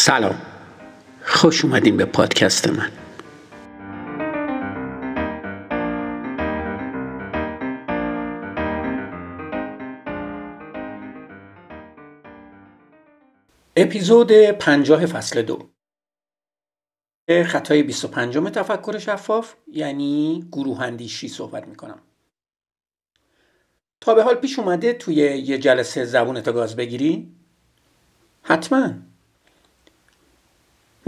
سلام. خوش اومدین به پادکست من. اپیزود پنجاه فصل دو. خطای 25 تفکر شفاف یعنی گروه اندیشی صحبت می‌کنم. تا به حال پیش اومده توی یه جلسه زبونتو گاز بگیری؟ حتما.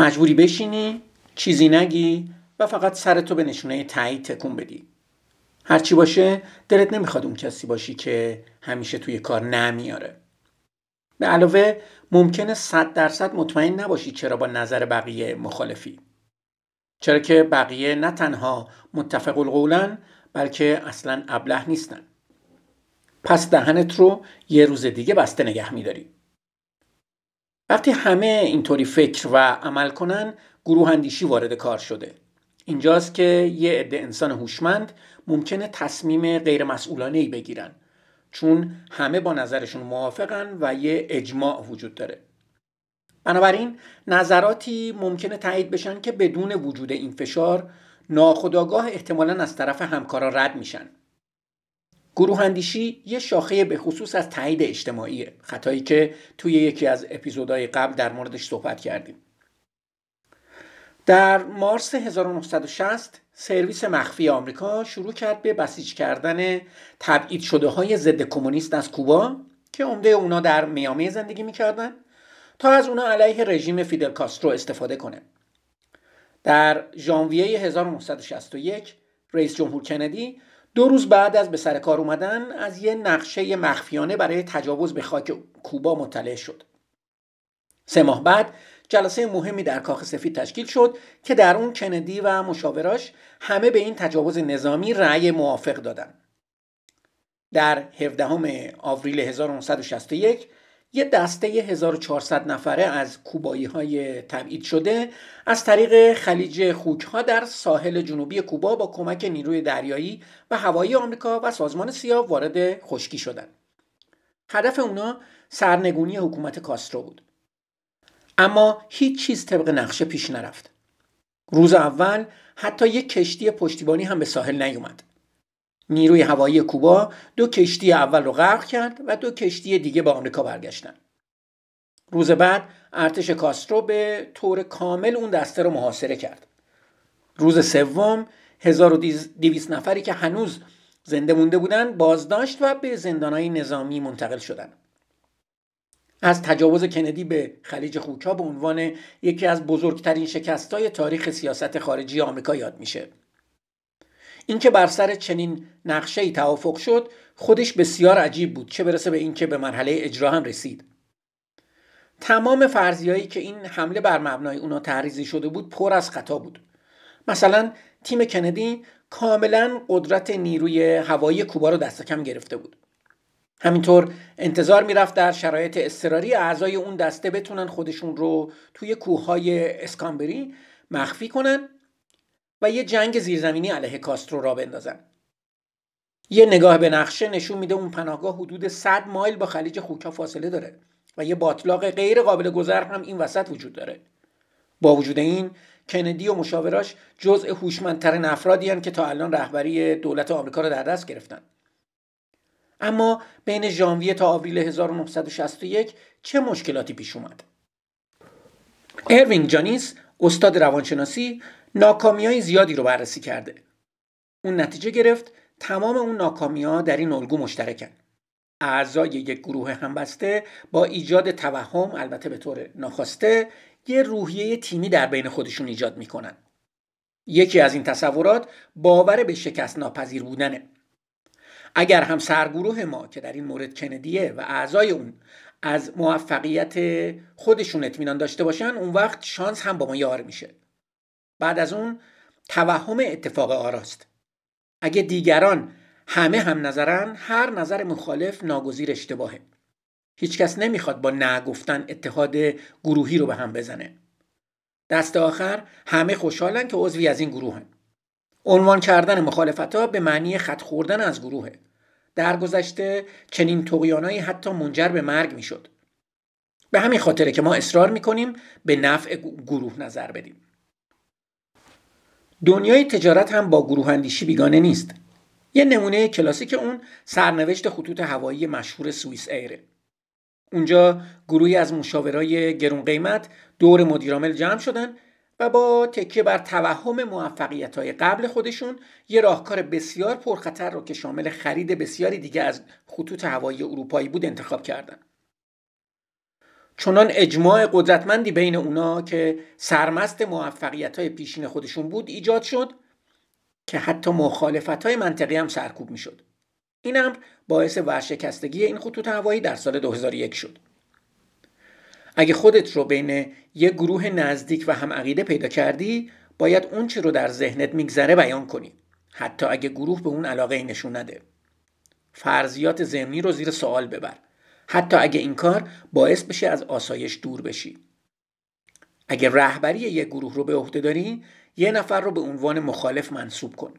مجبوری بشینی چیزی نگی و فقط سرتو به نشونه تایید تکون بدی. هرچی باشه دلت نمی‌خواد اون کسی باشی که همیشه توی کار نمیاره. به علاوه ممکنه صد درصد مطمئن نباشی چرا با نظر بقیه مخالفی. چرا که بقیه نه تنها متفق القولن بلکه اصلا ابله نیستن. پس دهنت رو یه روز دیگه بسته نگه میداری. وقتی همه اینطوری فکر و عمل کنن گروه اندیشی وارد کار شده. اینجاست که یه عده انسان هوشمند ممکنه تصمیم غیر مسئولانه ای بگیرن. چون همه با نظرشون موافقن و یه اجماع وجود داره. بنابراین نظراتی ممکنه تایید بشن که بدون وجود این فشار ناخداگاه احتمالا از طرف همکارا رد میشن. گروه اندیشی یه شاخه به خصوص از تایید اجتماعیه خطایی که توی یکی از اپیزودهای قبل در موردش صحبت کردیم. در مارس 1960 سرویس مخفی آمریکا شروع کرد به بسیج کردن تبعید شده های ضد کمونیست از کوبا که عمده اونا در میامی زندگی می‌کردن تا از اونا علیه رژیم فیدل کاسترو استفاده کنه. در ژانویه 1961 رئیس جمهور کندی دو روز بعد از به سر کار اومدن از یه نقشه مخفیانه برای تجاوز به خاک کوبا مطلع شد. سه ماه بعد جلسه مهمی در کاخ سفید تشکیل شد که در اون کندی و مشاوراش همه به این تجاوز نظامی رأی موافق دادن. در 17 آوریل 1961 یه دسته 1400 نفره از کوبایی های تبعید شده از طریق خلیج خوک ها در ساحل جنوبی کوبا با کمک نیروی دریایی و هوایی آمریکا و سازمان سیاه وارد خشکی شدند. هدف اونا سرنگونی حکومت کاسترو بود. اما هیچ چیز طبق نقشه پیش نرفت. روز اول حتی یک کشتی پشتیبانی هم به ساحل نیومد. نیروی هوایی کوبا دو کشتی اول رو غرق کرد و دو کشتی دیگه به آمریکا برگشتن. روز بعد ارتش کاسترو به طور کامل اون دسته رو محاصره کرد. روز سوم 1200 نفری که هنوز زنده مونده بودن بازداشت و به زندانهای نظامی منتقل شدند. از تجاوز کندی به خلیج خوکا به عنوان یکی از بزرگترین شکستهای تاریخ سیاست خارجی آمریکا یاد میشه. اینکه بر سر چنین نقشه ای توافق شد خودش بسیار عجیب بود چه برسه به اینکه به مرحله اجرا هم رسید. تمام فرضیهایی که این حمله بر مبنای اونا تعریضی شده بود پر از خطا بود. مثلا تیم کندی کاملا قدرت نیروی هوایی کوبا رو دست کم گرفته بود. همینطور انتظار می‌رفت در شرایط اضطراری اعضای اون دسته بتونن خودشون رو توی کوههای اسکامبری مخفی کنن و یه جنگ زیرزمینی علیه کاسترو را بندازن. یه نگاه به نقشه نشون میده اون پناهگاه حدود 100 مایل با خلیج خوکا فاصله داره و یه باطلاق غیر قابل گذر هم این وسط وجود داره. با وجود این کندی و مشاوراش جزء هوشمندترین افرادی که تا الان رهبری دولت آمریکا رو در دست گرفتن. اما بین ژانویه تا آوریل 1961 چه مشکلاتی پیش اومد؟ اروینگ جانیس استاد روانشناسی ناکامی های زیادی رو بررسی کرده. اون نتیجه گرفت تمام اون ناکامی ها در این الگو مشترکن. اعضای یک گروه همبسته با ایجاد توهم البته به طور ناخواسته یه روحیه تیمی در بین خودشون ایجاد می‌کنن. یکی از این تصورات باور به شکست ناپذیر بودنه. اگر هم سرگروه ما که در این مورد کندیه و اعضای اون از موفقیت خودشون اطمینان داشته باشن اون وقت شانس هم با ما یار میشه. بعد از اون توهم اتفاق آراست. اگه دیگران همه هم نظرن هر نظر مخالف ناگزیر اشتباهه. هیچکس نمی‌خواد با نگفتن اتحاد گروهی رو به هم بزنه. دست آخر همه خوشحالن که عضوی از این گروهن. عنوان کردن مخالفت ها به معنی خط خوردن از گروهه. در گذشته چنین تقیانایی حتی منجر به مرگ می‌شد. به همین خاطره که ما اصرار می‌کنیم به نفع گروه نظر بدیم. دنیای تجارت هم با گروه اندیشی بیگانه نیست. یه نمونه کلاسیک اون سرنوشت خطوط هوایی مشهور سوئیس ایره. اونجا گروهی از مشاورای گرون قیمت دور مدیرامل جمع شدن و با تکیه بر توهم موفقیت های قبل خودشون یه راهکار بسیار پرخطر رو که شامل خرید بسیاری دیگه از خطوط هوایی اروپایی بود انتخاب کردن. چنان اجماع قدرتمندی بین اونا که سرمست موفقیت های پیشین خودشون بود ایجاد شد که حتی مخالفت های منطقی هم سرکوب می شد. این امر باعث ورشکستگی این خطوط هوایی در سال 2001 شد. اگه خودت رو بین یک گروه نزدیک و هم عقیده پیدا کردی باید اون چی رو در ذهنت میگذره بیان کنی حتی اگه گروه به اون علاقه ای نشون نده فرضیات ضمنی رو زیر سوال ببر حتی اگه این کار باعث بشه از آسایش دور بشی. اگه رهبری یک گروه رو به عهده داری یه نفر رو به عنوان مخالف منصوب کن.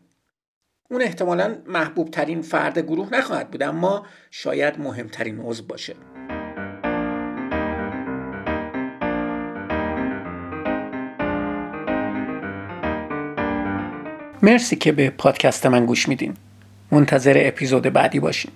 اون احتمالا محبوب ترین فرد گروه نخواهد بود اما شاید مهمترین عضو باشه. مرسی که به پادکست من گوش میدین. منتظر اپیزود بعدی باشین.